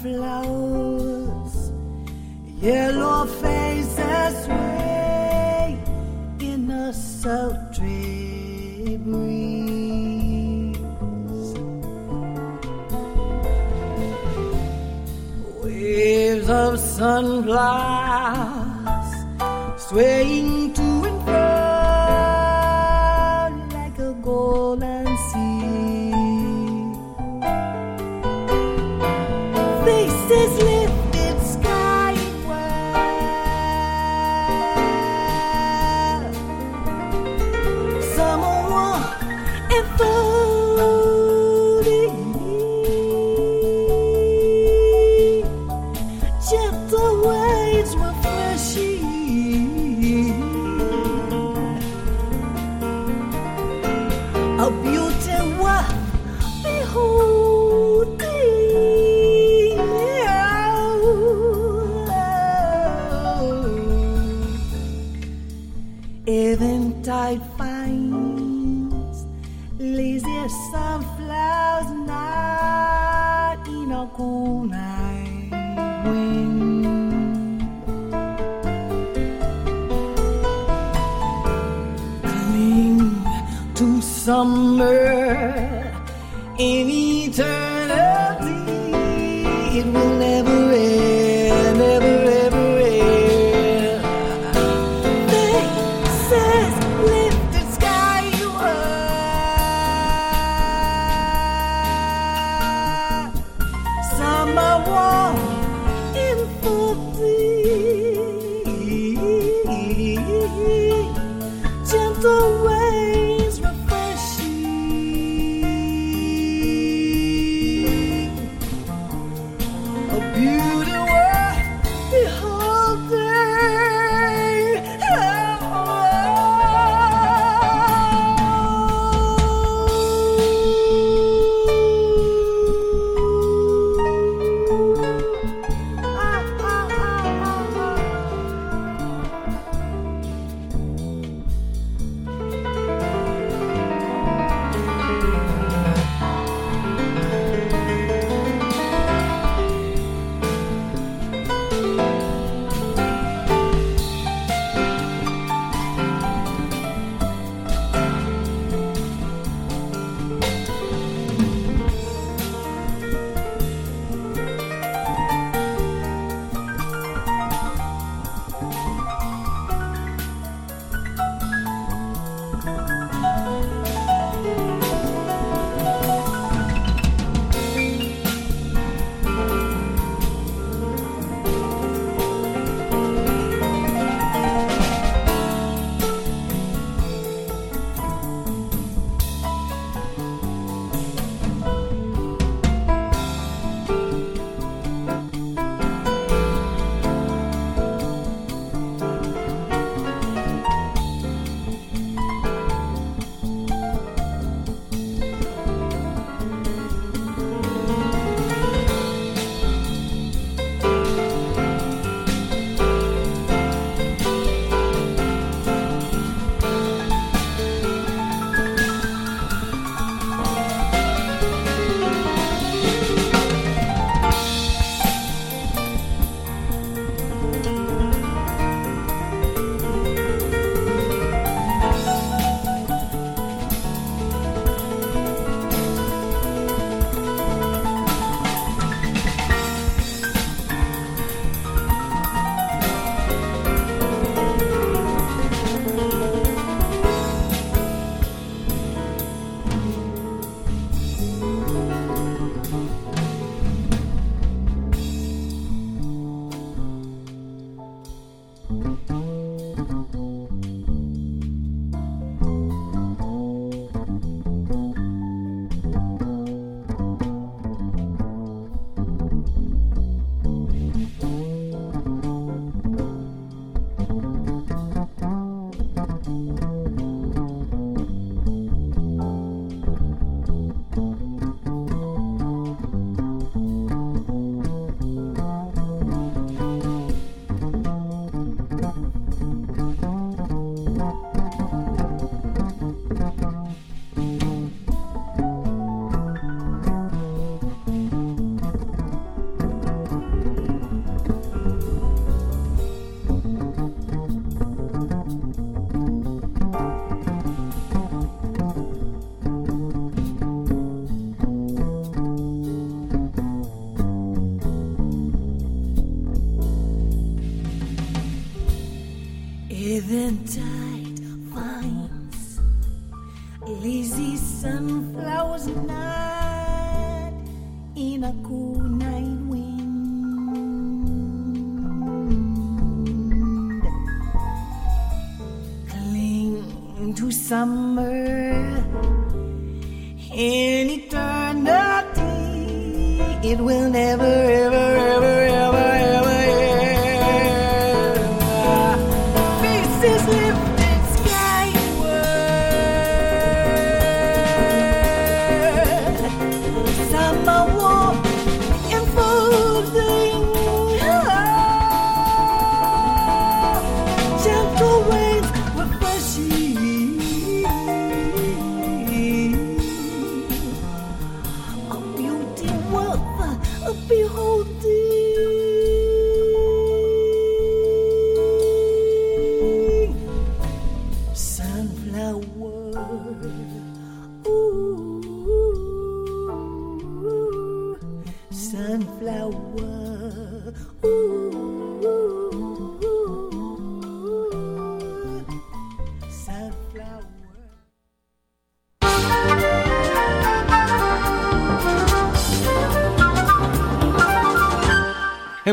Sunflowers, yellow faces sway in a sultry breeze. Waves of sunflowers swaying to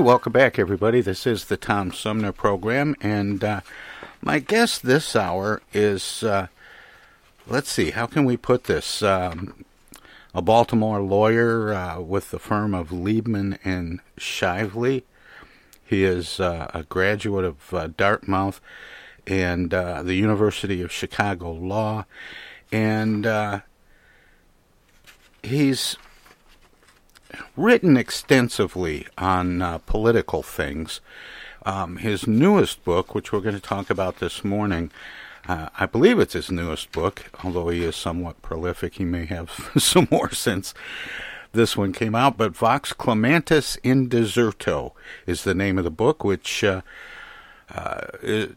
welcome back, everybody. This is the Tom Sumner program, and uh, my guest this hour is, uh, let's see, how can we put this? Um, a Baltimore lawyer uh, with the firm of Liebmann and Shively. He is uh, a graduate of uh, Dartmouth and uh, the University of Chicago Law, and he's written extensively on uh, political things. Um, his newest book, which we're going to talk about this morning, uh, I believe it's his newest book, although he is somewhat prolific. He may have some more since this one came out. But Vox Clamantis in Deserto is the name of the book, which uh, uh,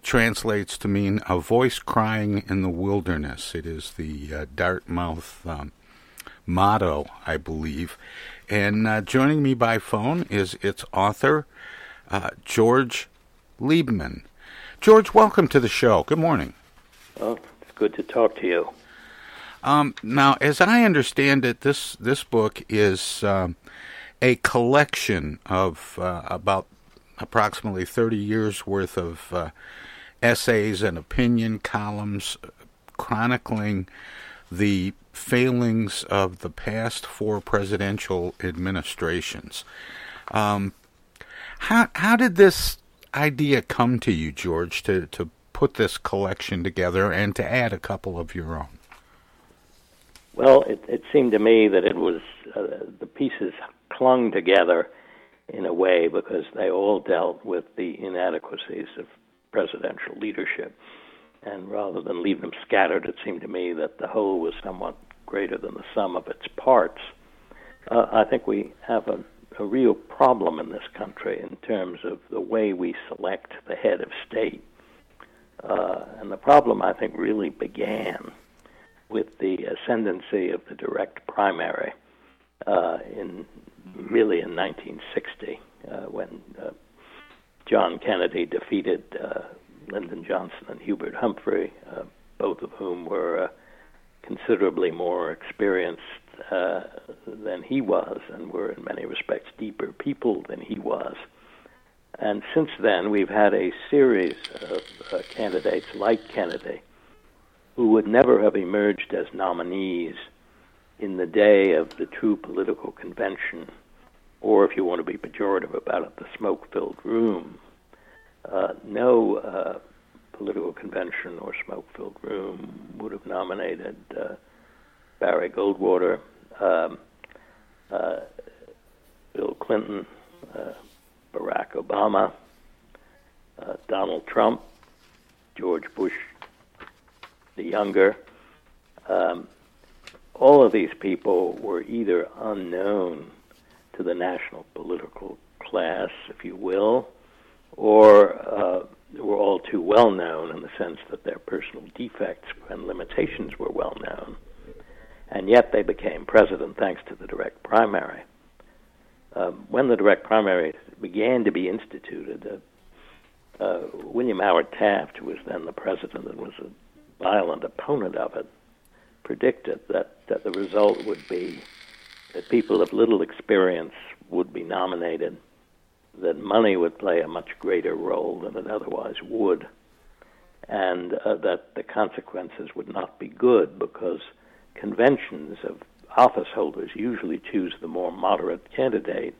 translates to mean a voice crying in the wilderness. It is the uh, Dartmouth um, motto, I believe. And uh, joining me by phone is its author, uh, George Liebmann. George, welcome to the show. Good morning. Oh, it's good to talk to you. Um, now, as I understand it, this this book is um, a collection of uh, about approximately thirty years worth of uh, essays and opinion columns chronicling the failings of the past four presidential administrations. Um, how how did this idea come to you, George, to to put this collection together and to add a couple of your own? Well, it, it seemed to me that it was uh, the pieces clung together in a way because they all dealt with the inadequacies of presidential leadership. And rather than leave them scattered, it seemed to me that the whole was somewhat greater than the sum of its parts. Uh, I think we have a, a real problem in this country in terms of the way we select the head of state. Uh, and the problem, I think, really began with the ascendancy of the direct primary uh, in really in 1960 uh, when uh, John Kennedy defeated uh, Lyndon Johnson and Hubert Humphrey, both of whom were considerably more experienced uh, than he was and were in many respects deeper people than he was. And since then, we've had a series of uh, candidates like Kennedy who would never have emerged as nominees in the day of the true political convention, or if you want to be pejorative about it, the smoke filled room. Uh, no uh, political convention or smoke filled room would have nominated uh, Barry Goldwater, um, uh, Bill Clinton, uh, Barack Obama, uh, Donald Trump, George Bush the younger. Um, all of these people were either unknown to the national political class, if you will, or uh, were all too well known in the sense that their personal defects and limitations were well known. And yet they became president thanks to the direct primary. Um, when the direct primary began to be instituted, uh, uh, William Howard Taft, who was then the president and was a violent opponent of it, predicted that, that the result would be that people of little experience would be nominated, that money would play a much greater role than it otherwise would, and uh, that the consequences would not be good because conventions of office holders usually choose the more moderate candidate.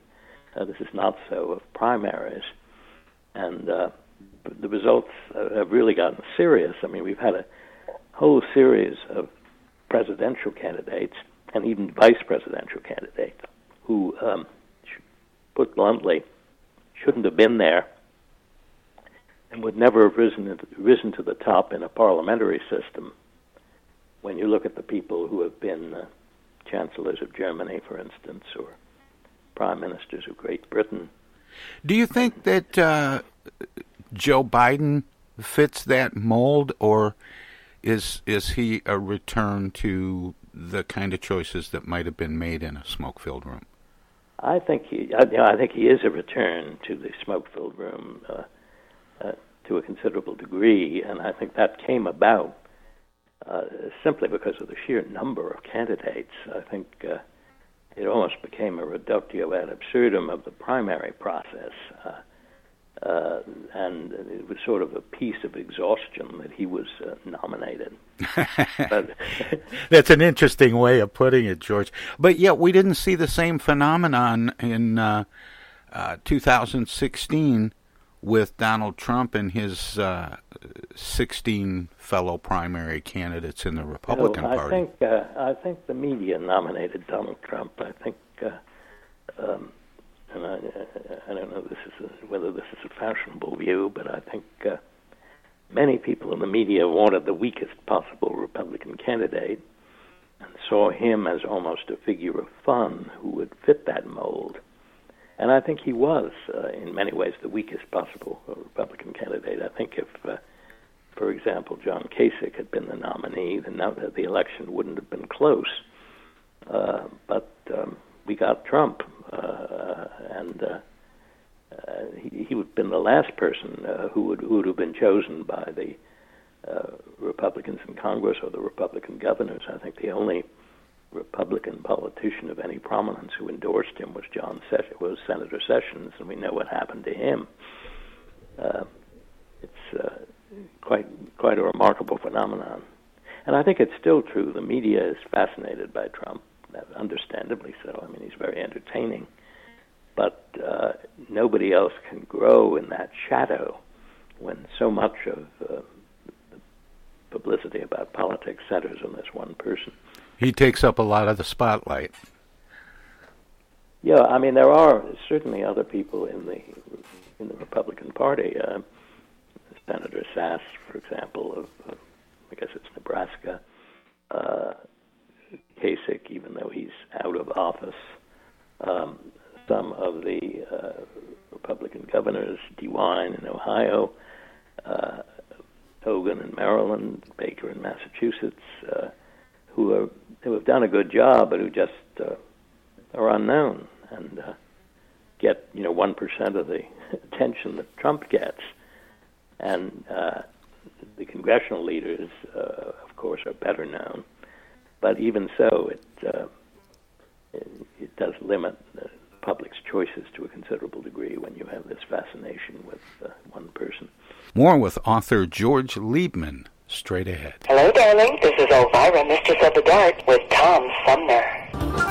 Uh, this is not so of primaries. And uh, the results have really gotten serious. I mean, we've had a whole series of presidential candidates and even vice presidential candidates who, um, put bluntly, shouldn't have been there and would never have risen, risen to the top in a parliamentary system. When you look at the people who have been uh, chancellors of Germany, for instance, or prime ministers of Great Britain. Do you think that uh, Joe Biden fits that mold, or is is he a return to the kind of choices that might have been made in a smoke-filled room? I think he, I, you know, I think he is a return to the smoke-filled room uh, uh, to a considerable degree, and I think that came about uh, simply because of the sheer number of candidates. I think uh, it almost became a reductio ad absurdum of the primary process. Uh, uh, and it was sort of a piece of exhaustion that he was uh, nominated. That's an interesting way of putting it, George. But yet, we didn't see the same phenomenon in uh, uh 2016 with Donald Trump and his uh, 16 fellow primary candidates in the Republican you know, I Party. Think, uh, I think the media nominated Donald Trump. I think, uh, um, and I, I don't know this is a, whether this is a fashionable view, but I think uh, many people in the media wanted the weakest possible Republican candidate and saw him as almost a figure of fun who would fit that mold. And I think he was, uh, in many ways, the weakest possible Republican candidate. I think if, uh, for example, John Kasich had been the nominee, then the election wouldn't have been close. Uh, but um, we got Trump, uh, and uh, uh, he, he would have been the last person uh, who would who would have been chosen by the uh, Republicans in Congress or the Republican governors. I think the only Republican politician of any prominence who endorsed him was John Ses- was Senator Sessions, and we know what happened to him. Uh, it's uh, quite quite a remarkable phenomenon, and I think it's still true. The media is fascinated by Trump, understandably so. I mean, he's very entertaining, but uh, nobody else can grow in that shadow when so much of uh, the publicity about politics centers on this one person. He takes up a lot of the spotlight. Yeah, I mean there are certainly other people in the in the Republican Party. Uh, Senator Sasse, for example, of, of I guess it's Nebraska. Uh, Kasich, even though he's out of office. Um, some of the uh, Republican governors, DeWine in Ohio, uh, Hogan in Maryland, Baker in Massachusetts, uh, who are who have done a good job, but who just uh, are unknown and uh, get you know one percent of the attention that Trump gets, and uh, the congressional leaders, uh, of course, are better known. But even so, it uh, it, it does limit the public's choices to a considerable degree when you have this fascination with uh, one person. More with author George Liebmann straight ahead. Hello, darling. This is Elvira, Mistress of the Dark, with Tom Sumner.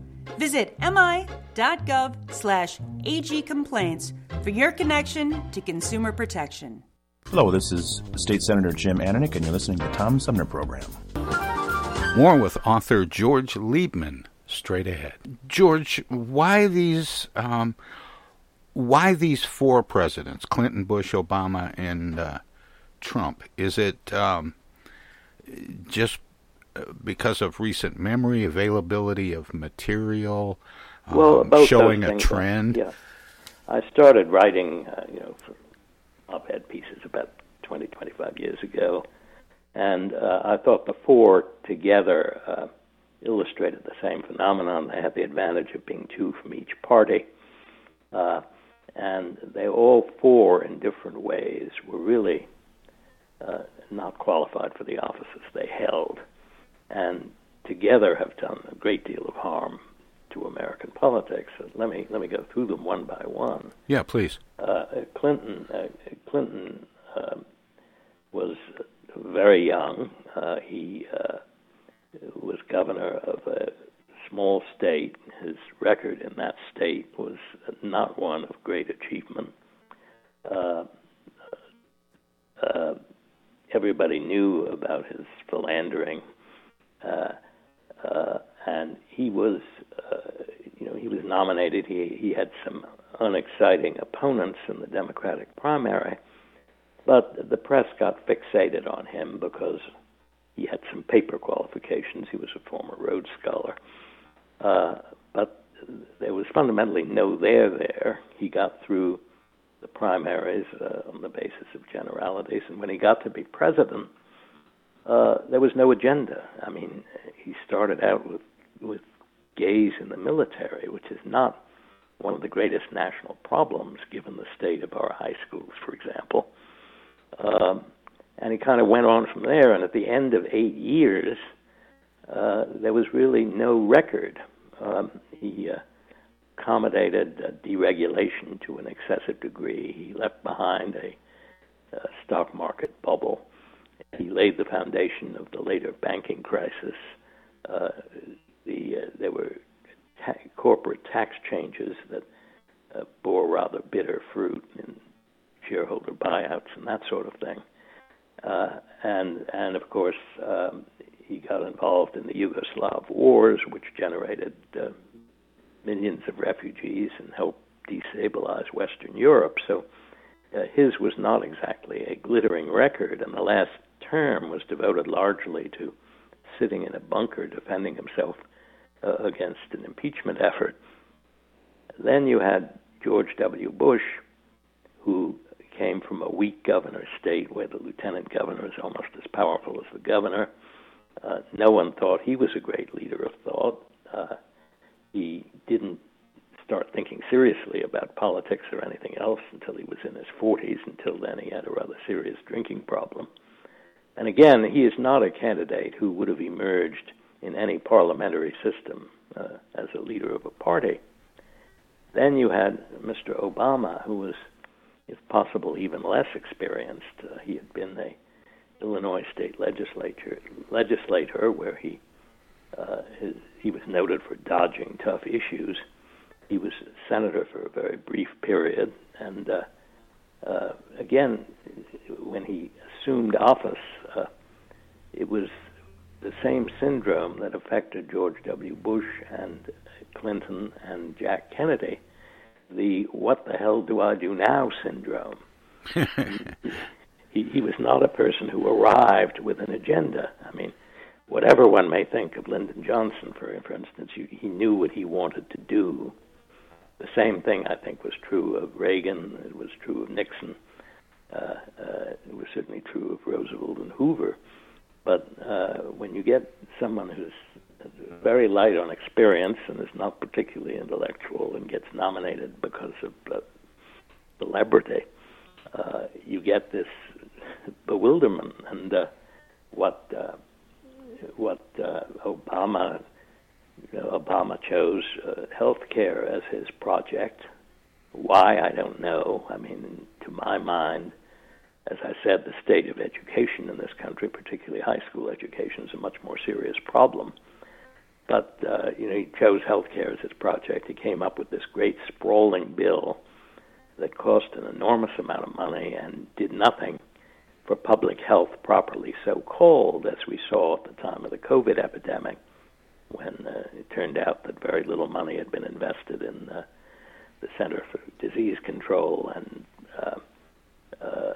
Visit mi.gov slash agcomplaints for your connection to consumer protection. Hello, this is State Senator Jim Ananich, and you're listening to the Tom Sumner Program. More with author George Liebmann straight ahead. George, why these um, why these four presidents, Clinton, Bush, Obama, and uh, Trump? Is it um, just because of recent memory, availability of material, um, well, showing a things, trend? Yeah, I started writing, uh, you know, op-ed pieces about 20, 25 years ago, and uh, I thought the four together uh, illustrated the same phenomenon. They had the advantage of being two from each party. Uh, and they all four, in different ways, were really uh, not qualified for the offices they held, and together have done a great deal of harm to American politics. Let me let me go through them one by one. Yeah, please. Uh, Clinton uh, Clinton uh, was very young. Uh, he uh, was governor of a small state. His record in that state was not one of great achievement. Uh, uh, everybody knew about his philandering, and he was, uh, you know, he was nominated. He he had some unexciting opponents in the Democratic primary, but the press got fixated on him because he had some paper qualifications. He was a former Rhodes Scholar. Uh, but there was fundamentally no there there. He got through the primaries uh, on the basis of generalities. And when he got to be president, uh, there was no agenda. I mean, he started out with with gays in the military, which is not one of the greatest national problems given the state of our high schools, for example. Um, and he kind of went on from there. And at the end of eight years, uh, there was really no record. Um, he uh, accommodated uh, deregulation to an excessive degree. He left behind a, a stock market bubble. He laid the foundation of the later banking crisis. Uh, the uh, there were ta- corporate tax changes that uh, bore rather bitter fruit in shareholder buyouts and that sort of thing. Uh, and and of course um, he got involved in the Yugoslav wars, which generated uh, millions of refugees and helped destabilize Western Europe. So uh, his was not exactly a glittering record, and the last term was devoted largely to sitting in a bunker defending himself uh, against an impeachment effort. Then you had George W. Bush, who came from a weak governor state where the lieutenant governor is almost as powerful as the governor. Uh, no one thought he was a great leader of thought. Uh, he didn't start thinking seriously about politics or anything else until he was in his 40s. Until then, he had a rather serious drinking problem. And again, he is not a candidate who would have emerged in any parliamentary system uh, as a leader of a party. Then you had Mr. Obama, who was, if possible, even less experienced. Uh, he had been a Illinois state legislature legislator where he uh, his, he was noted for dodging tough issues. He was senator for a very brief period, and uh, uh, again, when he assumed office, it was the same syndrome that affected George W. Bush and Clinton and Jack Kennedy, the "what the hell do I do now" syndrome. he, he was not a person who arrived with an agenda. I mean, whatever one may think of Lyndon Johnson, for for instance, he, he knew what he wanted to do. The same thing, I think, was true of Reagan. It was true of Nixon. Uh, uh, it was certainly true of Roosevelt and Hoover. But uh, when you get someone who's very light on experience and is not particularly intellectual and gets nominated because of uh, celebrity, uh, you get this bewilderment. And uh, what uh, what uh, Obama Obama chose uh, health care as his project. Why I don't know. I mean, to my mind, as I said, the state of education in this country, particularly high school education, is a much more serious problem. But uh, you know, he chose healthcare as his project. He came up with this great sprawling bill that cost an enormous amount of money and did nothing for public health properly so called, as we saw at the time of the COVID epidemic, when uh, it turned out that very little money had been invested in uh, the Center for Disease Control and uh, uh,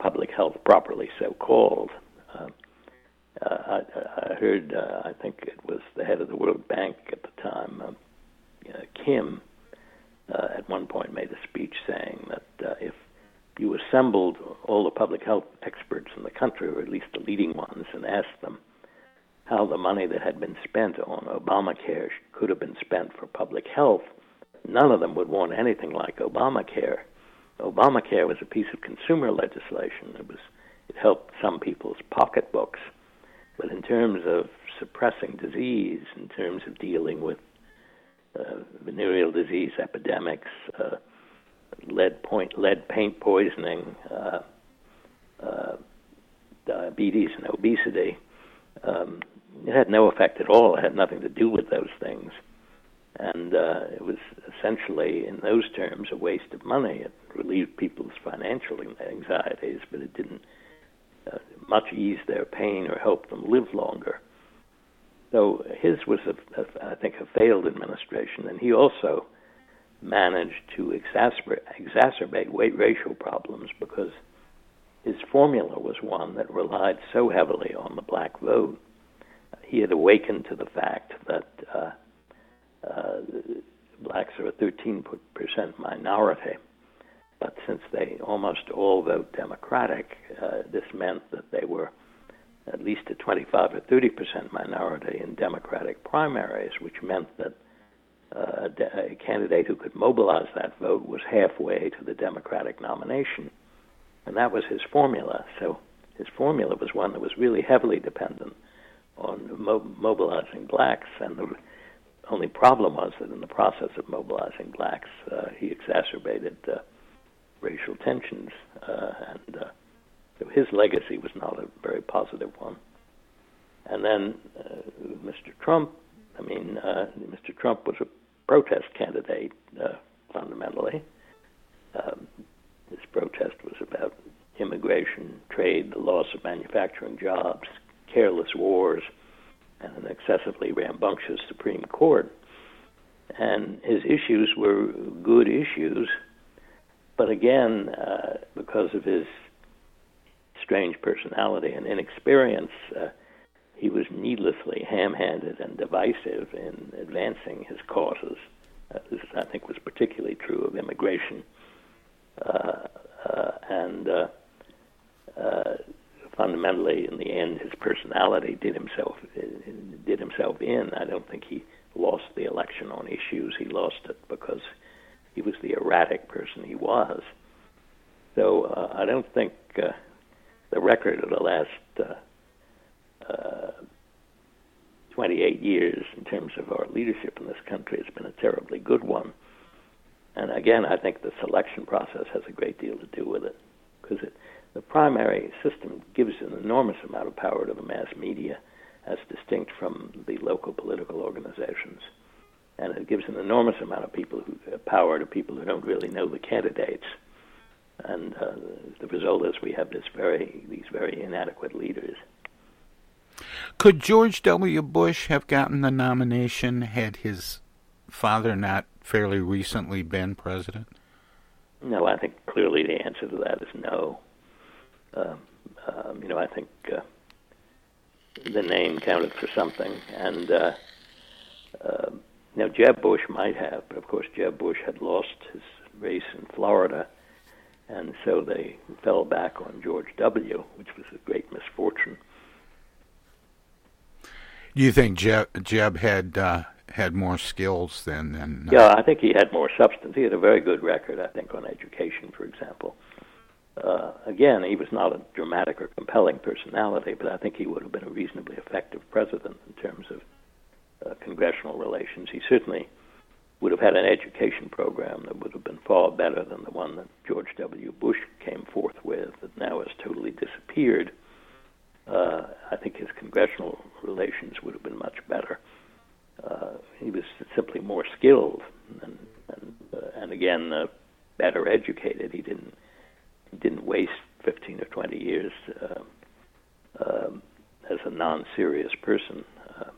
public health properly so called. Uh, uh, I, I heard, uh, I think it was the head of the World Bank at the time, um, uh, Kim, uh, at one point made a speech saying that if you assembled all the public health experts in the country, or at least the leading ones, and asked them how the money that had been spent on Obamacare could have been spent for public health, none of them would want anything like Obamacare. Obamacare was a piece of consumer legislation. It was it helped some people's pocketbooks, but in terms of suppressing disease, in terms of dealing with uh, venereal disease epidemics, uh, lead point lead paint poisoning, uh, uh, diabetes and obesity, um, it had no effect at all. It had nothing to do with those things and uh, it was essentially, in those terms, a waste of money. It relieved people's financial anxieties, but it didn't uh, much ease their pain or help them live longer. So his was, a, a, I think, a failed administration, and he also managed to exacerbate, exacerbate racial problems because his formula was one that relied so heavily on the black vote. He had awakened to the fact that uh, uh, blacks are a 13% minority, but since they almost all vote Democratic, uh, this meant that they were at least a 25 or 30 percent minority in Democratic primaries, which meant that uh, a candidate who could mobilize that vote was halfway to the Democratic nomination. And that was his formula. So his formula was one that was really heavily dependent on mo- mobilizing blacks. And the only problem was that in the process of mobilizing blacks, uh, he exacerbated uh, racial tensions. Uh, and so his legacy was not a very positive one. And then Mr. Trump, I mean, Mr. Trump was a protest candidate fundamentally. Um, his protest was about immigration, trade, the loss of manufacturing jobs, careless wars, and an excessively rambunctious Supreme Court. And his issues were good issues, but again, uh, because of his strange personality and inexperience, uh, he was needlessly ham-handed and divisive in advancing his causes. Uh, this, I think, was particularly true of immigration, uh, uh, and uh, fundamentally, in the end, his personality did himself did himself in. I don't think he lost the election on issues. He lost it because he was the erratic person he was. So uh, I don't think uh, the record of the last uh, uh, 28 years in terms of our leadership in this country has been a terribly good one. And again, I think the selection process has a great deal to do with it because the primary system gives an enormous amount of power to the mass media as distinct from the local political organizations. And it gives an enormous amount of people who, uh, power to people who don't really know the candidates. And uh, the result is we have this very, these very inadequate leaders. Could George W. Bush have gotten the nomination had his father not fairly recently been president? No, I think clearly the answer to that is no. Uh, um, you know, I think uh, the name counted for something, and uh, uh, now Jeb Bush might have, but of course Jeb Bush had lost his race in Florida, and so they fell back on George W., which was a great misfortune. Do you think Jeb, Jeb had uh, had more skills than? than uh... Yeah, I think he had more substance. He had a very good record, I think, on education, for example. Uh, again, he was not a dramatic or compelling personality, but I think he would have been a reasonably effective president in terms of uh, congressional relations. He certainly would have had an education program that would have been far better than the one that George W. Bush came forth with, that now has totally disappeared uh, I think his congressional relations would have been much better. Uh, he was simply more skilled and and, uh, and again uh, better educated. He didn't didn't waste 15 or 20 years uh, as a non-serious person. Uh,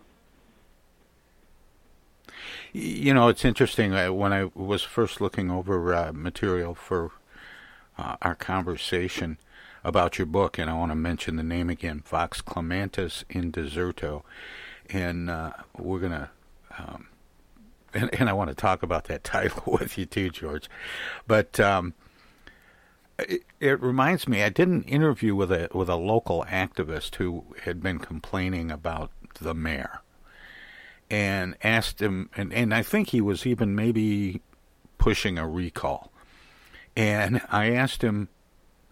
you know, it's interesting. Uh, when I was first looking over uh, material for uh, our conversation, about your book, and I want to mention the name again, Vox Clamantis in Deserto, and uh, we're gonna. Um, and, and I want to talk about that title with you too, George. But um, it, it, reminds me, I did an interview with a with a local activist who had been complaining about the mayor, and asked him, and, and I think he was even maybe pushing a recall. And I asked him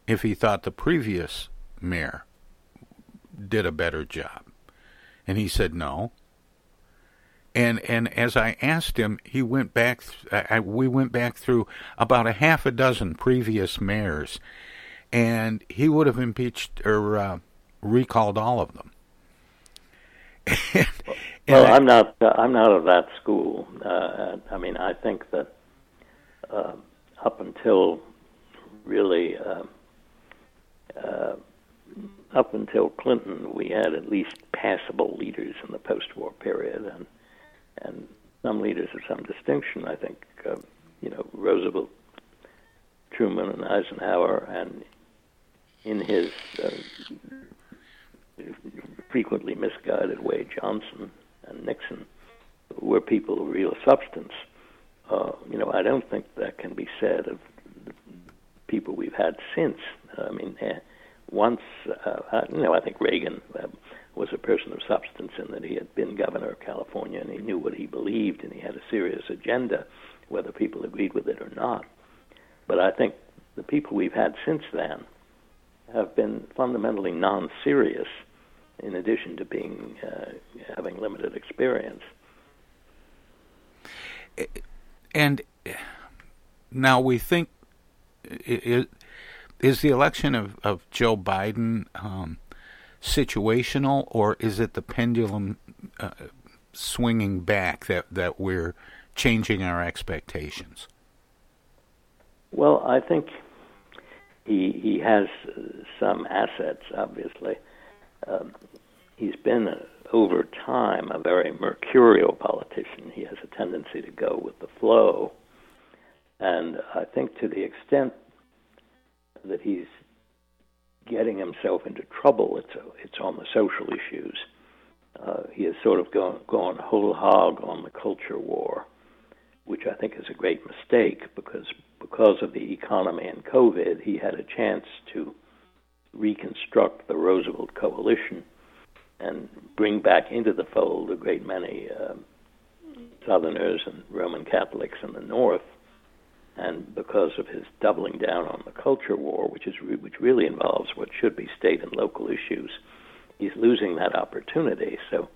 if he thought the previous mayor did a better job. And he said no. And and as I asked him, he went back. Th- I, we went back through about a half a dozen previous mayors, and he would have impeached or uh, recalled all of them. and, well, I, am not. Uh, I'm not of that school. Uh, I mean, I think that uh, up until really uh, uh, up until Clinton, we had at least passable leaders in the post-war period, and and some leaders of some distinction. I think, uh, you know, Roosevelt, Truman, and Eisenhower, and in his uh, frequently misguided way, Johnson and Nixon were people of real substance. Uh, you know, I don't think that can be said of people we've had since. I mean, uh, once, uh, you know, I think Reagan uh, was a person of substance in that he had been governor of California and he knew what he believed and he had a serious agenda, whether people agreed with it or not. But I think the people we've had since then have been fundamentally non-serious, in addition to being uh, having limited experience. And now we think is, is the election of, of Joe Biden um, situational, or is it the pendulum uh, swinging back that, that we're changing our expectations? Well, I think he he has some assets. Obviously, um, he's been uh, over time a very mercurial politician. He has a tendency to go with the flow, and I think to the extent that he's getting himself into trouble, it's a, it's on the social issues. Uh, he has sort of gone gone whole hog on the culture war, which I think is a great mistake because because of the economy and COVID, he had a chance to reconstruct the Roosevelt coalition and bring back into the fold a great many uh, Southerners and Roman Catholics in the North. And because of his doubling down on the culture war, which is re- which really involves what should be state and local issues, he's losing that opportunity. So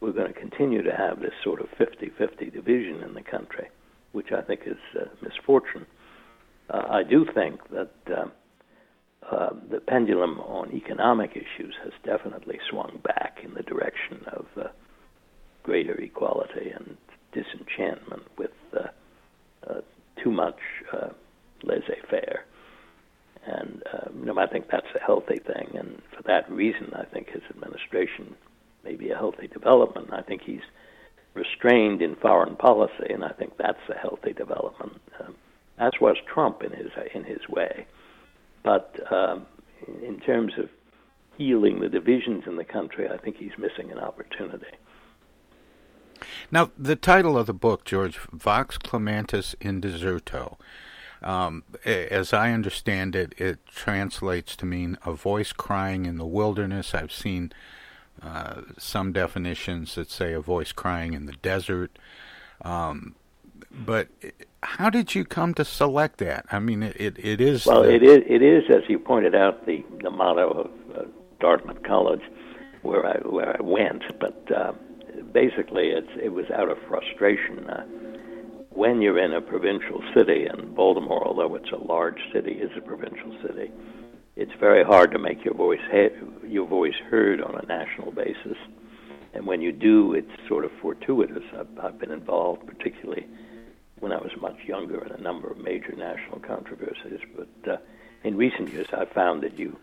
we're going to continue to have this sort of 50-50 division in the country, which I think is uh, misfortune. Uh, I do think that uh, uh, the pendulum on economic issues has definitely swung back in the direction of uh, greater equality and disenchantment with uh, too much uh, laissez-faire. And um, you know, I think that's a healthy thing, and for that reason, I think his administration may be a healthy development. I think he's restrained in foreign policy, and I think that's a healthy development. Um, as was Trump in his in his way. But um, in terms of healing the divisions in the country, I think he's missing an opportunity. Now, the title of the book, George, Vox Clamantis in Deserto. Um, as I understand it, it translates to mean a voice crying in the wilderness. I've seen uh, some definitions that say a voice crying in the desert. Um, but how did you come to select that? I mean, it it is well, the... it is it is as you pointed out the the motto of uh, Dartmouth College, where I where I went. But uh, basically, it's it was out of frustration. Uh, when you're in a provincial city, and Baltimore, although it's a large city, is a provincial city, it's very hard to make your voice he- your voice heard on a national basis. And when you do, it's sort of fortuitous. I've, I've been involved, particularly when I was much younger in a number of major national controversies. But uh, in recent years, I've found that you,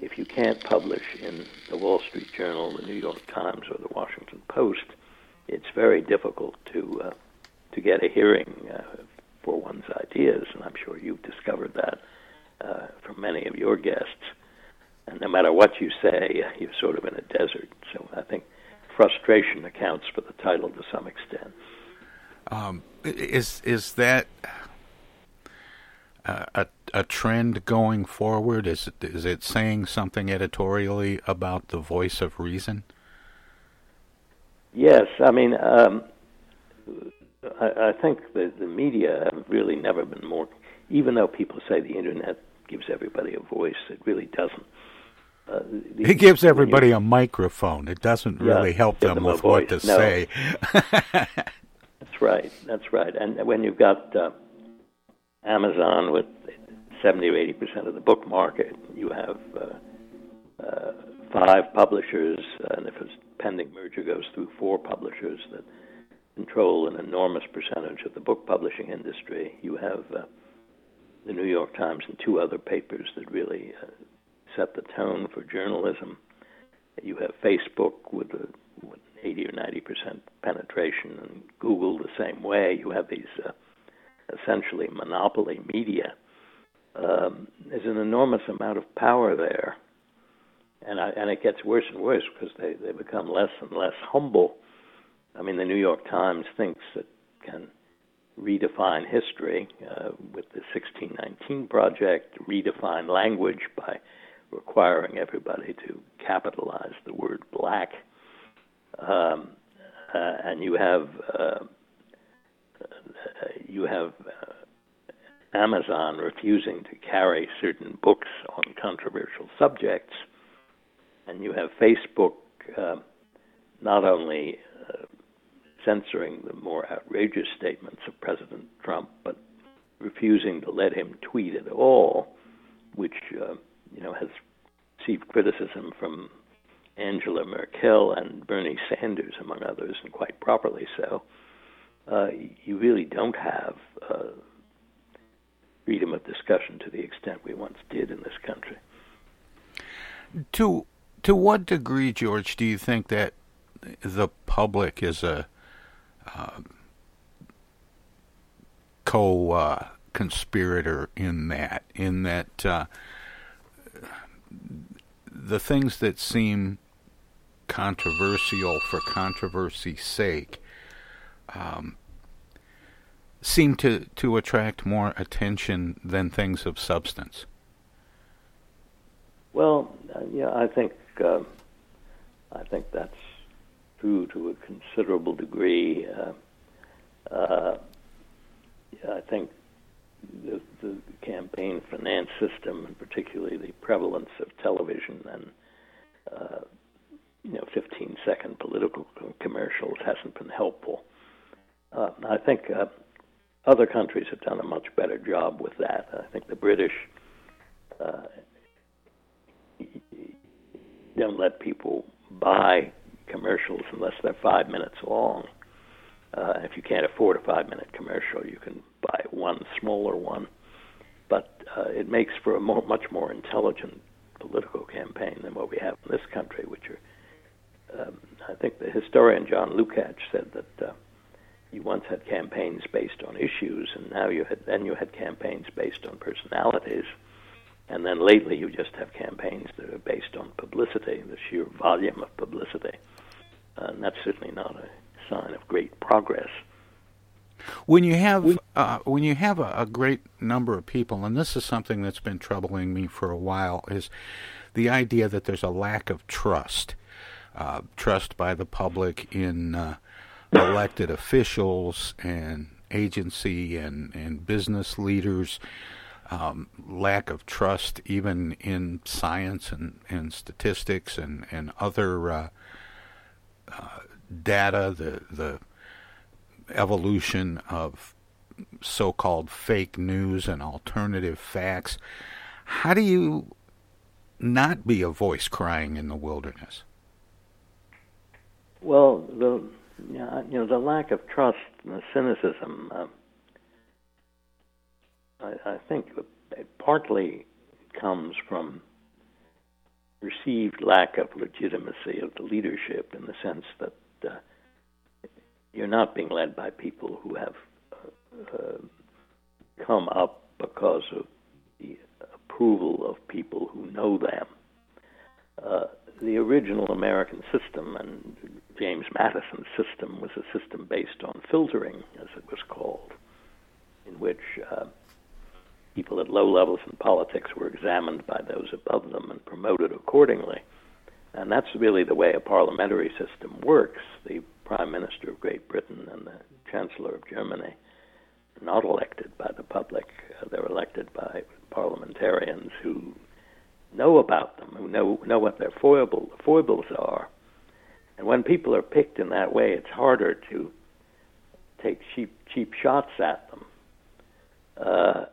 if you can't publish in the Wall Street Journal, the New York Times, or the Washington Post, it's very difficult to uh, to get a hearing uh, for one's ideas, and I'm sure you've discovered that uh, from many of your guests. And no matter what you say, you're sort of in a desert. So I think frustration accounts for the title to some extent. Um, is is that a, a trend going forward? Is it, is it saying something editorially about the voice of reason? Yes, I mean, um, I, I think the the media have really never been more. Even though people say the internet gives everybody a voice, it really doesn't. Uh, the, it gives everybody a microphone. It doesn't yeah, really help them, them with what to no. say. That's right. That's right. And when you've got uh, Amazon with 70 or 80 percent of the book market, you have uh, uh, five publishers, and if a pending merger goes through, four publishers that control an enormous percentage of the book publishing industry. You have uh, the New York Times and two other papers that really uh, set the tone for journalism. You have Facebook with a 80 or 90 percent penetration, and Google the same way. You have these uh, essentially monopoly media. Um, there's an enormous amount of power there, and I, and it gets worse and worse because they they become less and less humble. I mean, the New York Times thinks it can redefine history uh, with the 1619 project, redefine language by requiring everybody to capitalize the word black. Um, uh, and you have uh, you have uh, Amazon refusing to carry certain books on controversial subjects, and you have Facebook uh, not only uh, censoring the more outrageous statements of President Trump, but refusing to let him tweet at all, which uh, you know has received criticism from Angela Merkel and Bernie Sanders, among others, and quite properly so. Uh, you really don't have uh, freedom of discussion to the extent we once did in this country. To to what degree, George, do you think that the public is a uh, co uh, conspirator in that? In that uh, the things that seem controversial for controversy's sake um, seem to, to attract more attention than things of substance. Well, uh, yeah, I think uh, I think that's true to a considerable degree. Uh, uh I think the, the campaign finance system, and particularly the prevalence of television and uh, you know 15 second political commercials, hasn't been helpful. Uh, I think other countries have done a much better job with that. I think the British uh, don't let people buy commercials unless they're five minutes long. Uh, if you can't afford a five minute commercial, you can buy one smaller one. But uh, it makes for a more, much more intelligent political campaign than what we have in this country, which are, um, I think the historian John Lukács said that uh, you once had campaigns based on issues, and now you had then you had campaigns based on personalities, and then lately you just have campaigns that are based on publicity, the sheer volume of publicity, and that's certainly not a sign of great progress. When you have uh, when you have a, a, great number of people, and this is something that's been troubling me for a while, is the idea that there's a lack of trust, uh, trust by the public in uh, elected officials and agency and, and business leaders, um, lack of trust even in science and, and statistics and, and other uh, uh, data, the, the evolution of so called fake news and alternative facts. How do you not be a voice crying in the wilderness? Well, the yeah, you know, the lack of trust and the cynicism, uh, I, I think it partly comes from perceived lack of legitimacy of the leadership in the sense that uh, you're not being led by people who have uh, uh, come up because of the approval of people who know them. Uh, the original American system, and James Madison's system was a system based on filtering, as it was called, in which uh, people at low levels in politics were examined by those above them and promoted accordingly. And that's really the way a parliamentary system works. The Prime Minister of Great Britain and the Chancellor of Germany are not elected by the public, uh, they're elected by parliamentarians who know about them, who know know what their foible, foibles are. And when people are picked in that way, it's harder to take cheap cheap shots at them. Uh,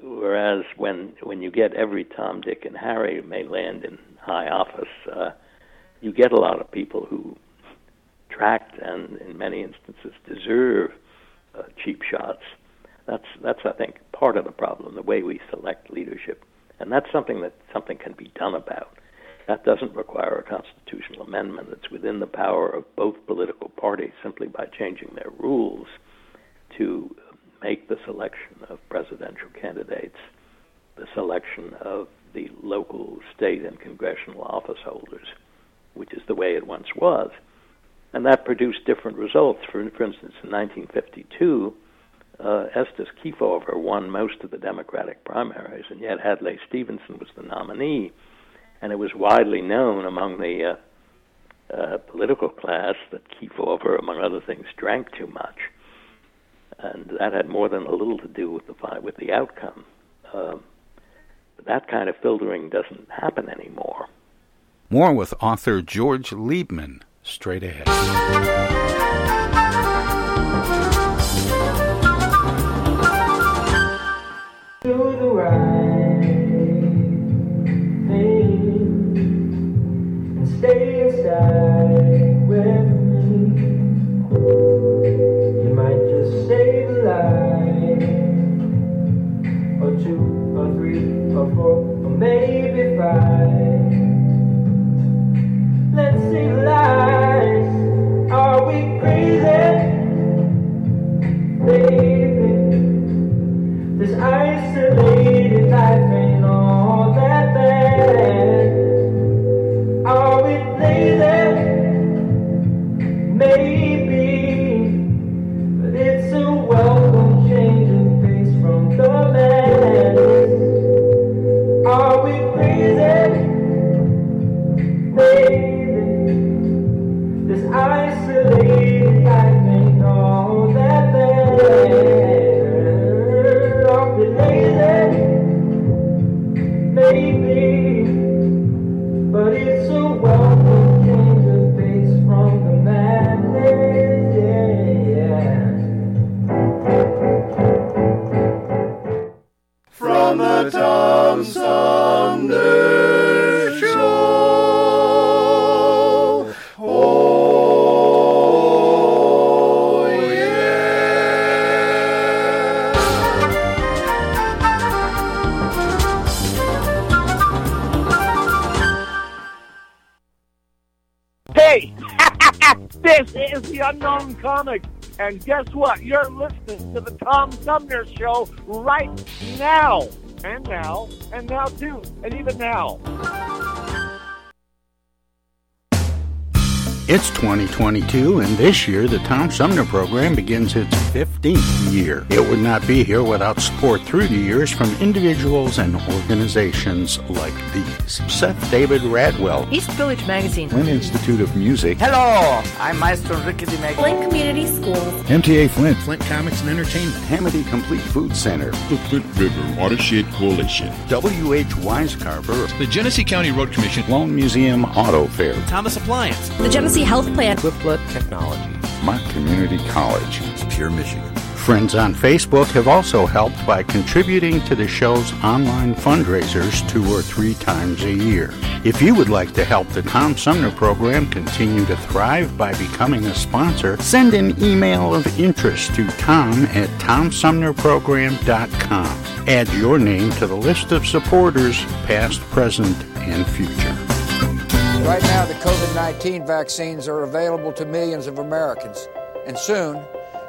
whereas when when you get every Tom, Dick, and Harry may land in high office, uh, you get a lot of people who attract and in many instances deserve uh, cheap shots. That's that's I think part of the problem, the way we select leadership and that's something that something can be done about. That doesn't require a constitutional amendment. It's within the power of both political parties simply by changing their rules to make the selection of presidential candidates, the selection of the local, state, and congressional office holders, which is the way it once was. And that produced different results. For, for instance, in 1952, uh, Estes Kefauver won most of the Democratic primaries, and yet Adlai Stevenson was the nominee. And it was widely known among the uh, uh, political class that Kefauver, among other things, drank too much, and that had more than a little to do with the with the outcome. Uh, that kind of filtering doesn't happen anymore. More with author George Liebmann straight ahead. Do the right and guess what? You're listening to the Tom Sumner Show right now, and now, and now too, and even now. It's 2022, and this year the Tom Sumner program begins its 15th year. It would not be here without support through the years from individuals and organizations like these Seth David Radwell, East Village Magazine. Flint Institute of Music, Hello, I'm Maestro Enrique Diemecke. Flint Community Schools. MTA Flint, Flint Comics and Entertainment, Hamady Complete Food Center, the Flint River Watershed Coalition, W.H. Wisecarver, The Genesee County Road Commission, Sloan Museum Auto Fair, Thomas Appliance, The Genesee Health Plan. Fliplet Technology, Mott Community College, Pure Michigan. Friends on Facebook have also helped by contributing to the show's online fundraisers two or three times a year. If you would like to help the Tom Sumner program continue to thrive by becoming a sponsor, send an email of interest to tom at tomsumnerprogram.com. Add your name to the list of supporters, past, present, and future. Right now, the COVID 19 vaccines are available to millions of Americans, and soon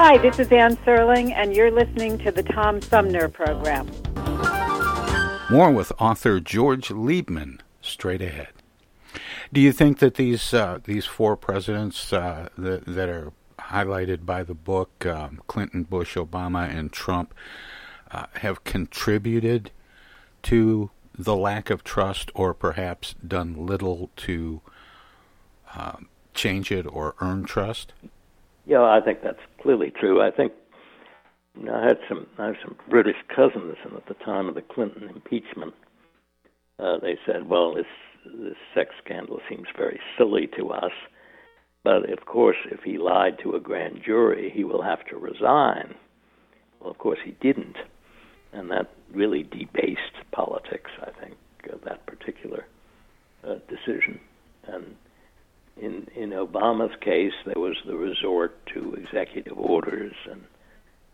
Hi, this is Anne Serling, and you're listening to the Tom Sumner Program. More with author George Liebmann straight ahead. Do you think that these uh, these four presidents uh, that, that are highlighted by the book, um, Clinton, Bush, Obama, and Trump, uh, have contributed to the lack of trust, or perhaps done little to um, change it or earn trust? Yeah, I think that's clearly true. I think you know, I had some I have some British cousins, and at the time of the Clinton impeachment, uh, they said, "Well, this this sex scandal seems very silly to us, but of course, if he lied to a grand jury, he will have to resign." Well, of course, he didn't, and that really debased politics. I think uh, that particular uh, decision, and in in Obama's case, there was the resort to executive orders and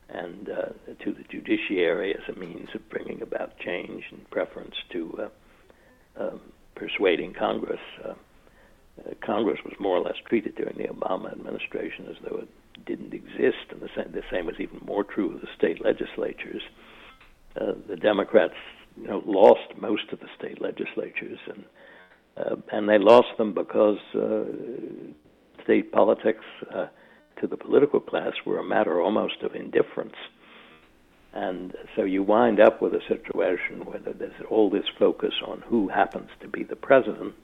and uh, to the judiciary as a means of bringing about change in preference to uh, um, persuading Congress. Uh, uh, Congress was more or less treated during the Obama administration as though it didn't exist, and the same, the same was even more true of the state legislatures. Uh, the Democrats, you know, lost most of the state legislatures, and uh, and they lost them because uh, state politics. Uh, to the political class were a matter almost of indifference. And so you wind up with a situation where there's all this focus on who happens to be the president,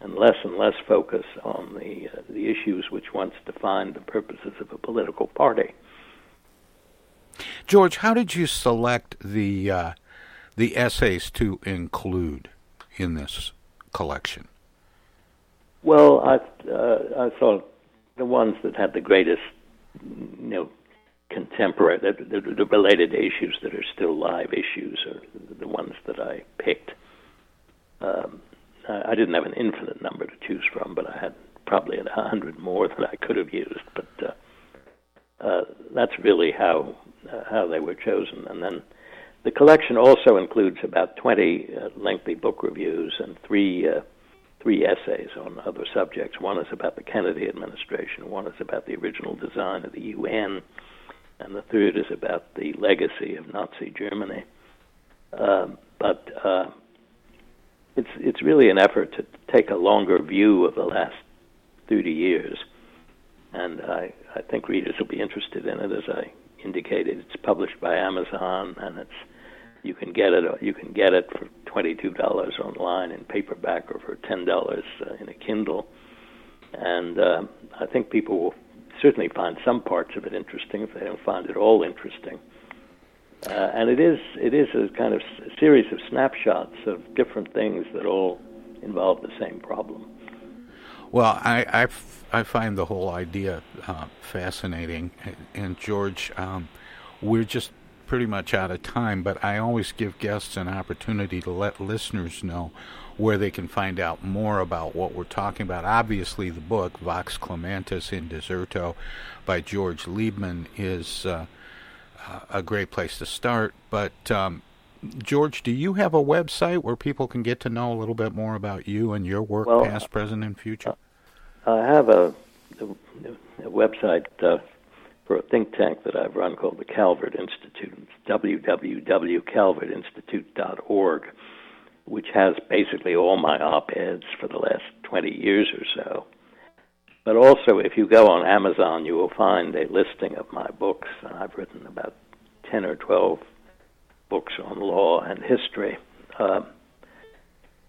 and less and less focus on the uh, the issues which once defined the purposes of a political party. George, how did you select the uh, the essays to include in this collection? Well, I uh, I thought the ones that had the greatest, you know, contemporary, the, the, the related issues that are still live issues are the ones that I picked. Um, I, didn't have an infinite number to choose from, but I had probably a hundred more than I could have used. But uh, uh, that's really how uh, how they were chosen. And then the collection also includes about 20 uh, lengthy book reviews and three. Uh, three essays on other subjects. One is about the Kennedy administration, one is about the original design of the UN, and the third is about the legacy of Nazi Germany. Uh, but it's it's really an effort to take a longer view of the last 30 years, and I I think readers will be interested in it. As I indicated, it's published by Amazon, and it's you can get it you can get it for twenty two dollars online in paperback or for ten dollars uh, in a Kindle, and uh, I think people will certainly find some parts of it interesting if they don't find it all interesting. Uh, and it is it is a kind of s- series of snapshots of different things that all involve the same problem. Well, I, I, f- I find the whole idea uh, fascinating. And, George, um, we're just pretty much out of time, but I always give guests an opportunity to let listeners know where they can find out more about what we're talking about. Obviously, the book, Vox Clamantis in Deserto by George Liebmann, is uh, a great place to start. But, um, George, do you have a website where people can get to know a little bit more about you and your work, Well, past, present, and future? I have a, a, a website uh, for a think tank that I've run called the Calvert Institute. It's www.calvertinstitute.org, which has basically all my op eds for the last 20 years or so. But also, if you go on Amazon, you will find a listing of my books. And I've written about 10 or 12 books on law and history. Uh,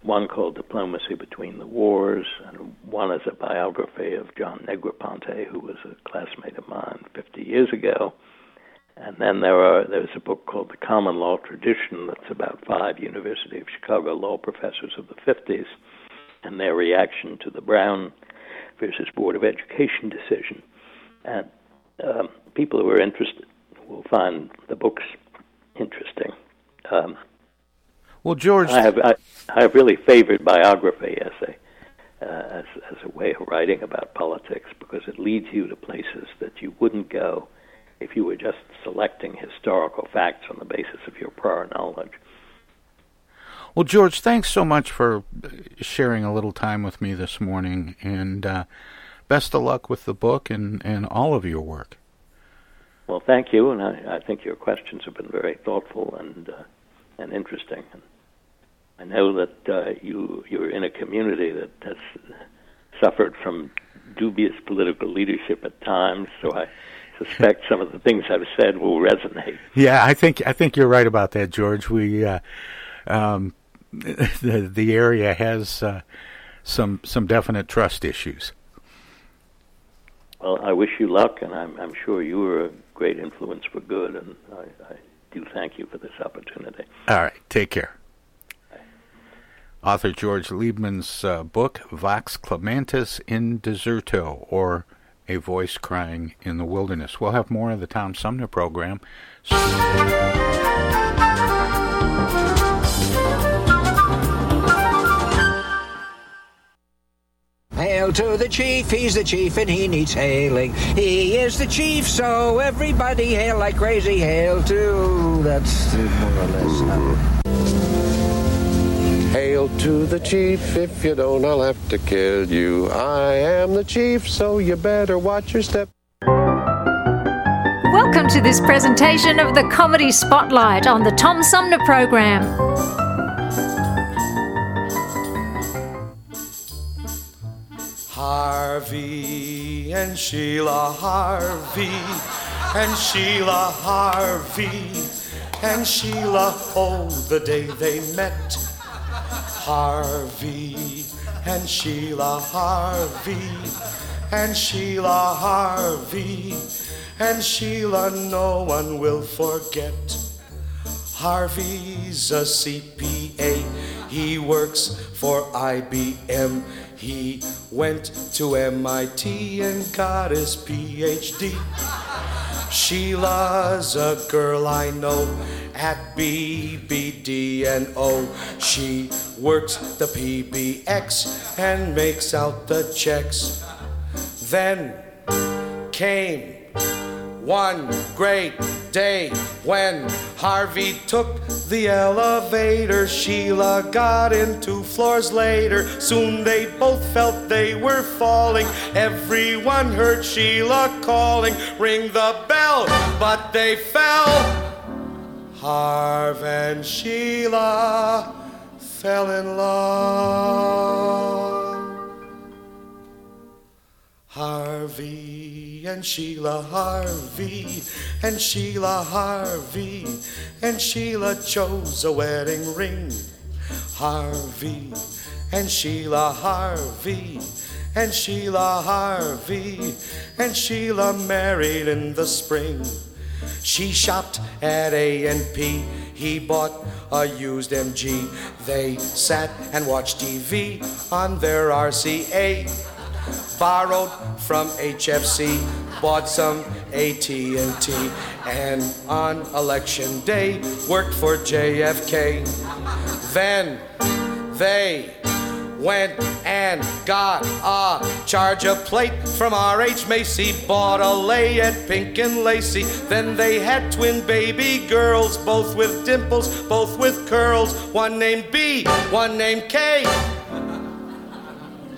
one called Diplomacy Between the Wars, and one is a biography of John Negroponte, who was a classmate of mine 50 years ago. And then there are there's a book called The Common Law Tradition that's about five University of Chicago law professors of the 50s and their reaction to the Brown versus Board of Education decision. And um, people who are interested will find the books interesting. Um, well, George, I have I, I have really favored biography as a uh, as as a way of writing about politics because it leads you to places that you wouldn't go if you were just selecting historical facts on the basis of your prior knowledge. Well, George, thanks so much for sharing a little time with me this morning, and uh, best of luck with the book and, and all of your work. Well, thank you, and I, I think your questions have been very thoughtful and uh, and interesting. And I know that uh, you you're in a community that has suffered from dubious political leadership at times, so I suspect some of the things I've said will resonate. Yeah, I think I think you're right about that, George. We uh, um, the the area has uh, some some definite trust issues. Well, I wish you luck, and I'm I'm sure you are great influence for good, and I, I do thank you for this opportunity. All right, take care. Author George Liebmann's uh, book, Vox Clamantis in Deserto, or A Voice Crying in the Wilderness. We'll have more of the Tom Sumner program. Hail to the chief, he's the chief and he needs hailing. He is the chief, so everybody hail like crazy. Hail to. That's more or less. How... Hail to the chief, if you don't, I'll have to kill you. I am the chief, so you better watch your step. Welcome to this presentation of the Comedy Spotlight on the Tom Sumner Program. Harvey and Sheila Harvey and Sheila Harvey and Sheila, oh, the day they met. Harvey and Sheila Harvey and Sheila Harvey and Sheila, no one will forget. Harvey's a CPA, he works for IBM. He went to MIT and got his PhD. Sheila's a girl I know at BBD and. She works the PBX and makes out the checks. Then came one great day when Harvey took the elevator. Sheila got in two floors later. Soon they both felt they were falling. Everyone heard Sheila calling, Ring the bell, but they fell. Harv and Sheila fell in love. Harvey and Sheila Harvey and Sheila Harvey and Sheila chose a wedding ring. Harvey and Sheila Harvey and Sheila Harvey and Sheila married in the spring. She shopped at A&P. he bought a used MG. They sat and watched TV on their RCA. Borrowed from HFC, bought some AT&T, and on election day worked for JFK. Then they went and got a charge charger plate from R.H. Macy, bought a lay at Pink and Lacy. Then they had twin baby girls, both with dimples, both with curls. One named B, one named K.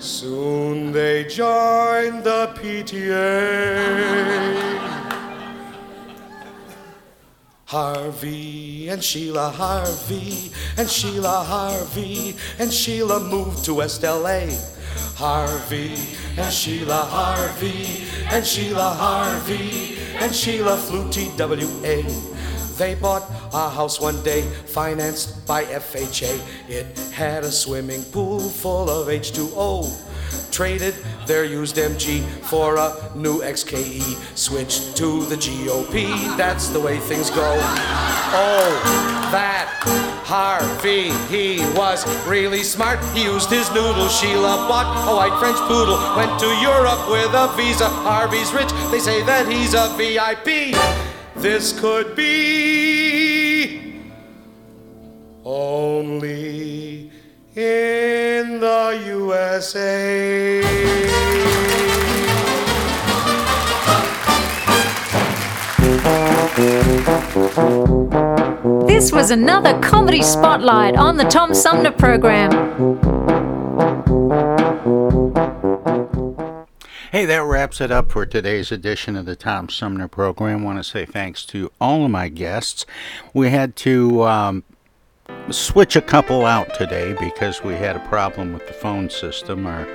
Soon they joined the PTA. Harvey and Sheila Harvey and Sheila Harvey and Sheila moved to West LA. Harvey and Sheila Harvey and Sheila Harvey and Sheila flew TWA. They bought a house one day, financed by FHA. It had a swimming pool full of H2O. Traded their used MG for a new XKE. Switched to the GOP. That's the way things go. Oh, that Harvey, he was really smart. He used his noodle. Sheila bought a white French poodle. Went to Europe with a visa. Harvey's rich. They say that he's a VIP. This could be only in the USA. This was another comedy spotlight on the Tom Sumner program. Hey, that wraps it up for today's edition of the Tom Sumner program. I want to say thanks to all of my guests. We had to um, switch a couple out today because we had a problem with the phone system. Our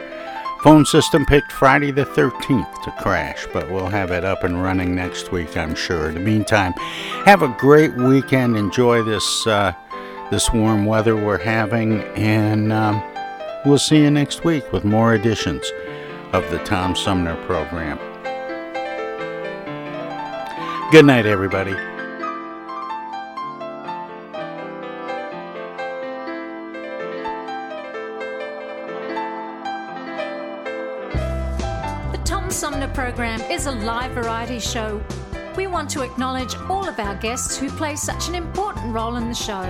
phone system picked Friday the 13th to crash, but we'll have it up and running next week, I'm sure. In the meantime, have a great weekend. Enjoy this uh, this warm weather we're having, and um, we'll see you next week with more editions of the Tom Sumner program. Good night, everybody. The Tom Sumner program is a live variety show. We want to acknowledge all of our guests who play such an important role in the show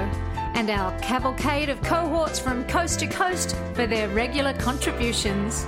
and our cavalcade of cohorts from coast to coast for their regular contributions.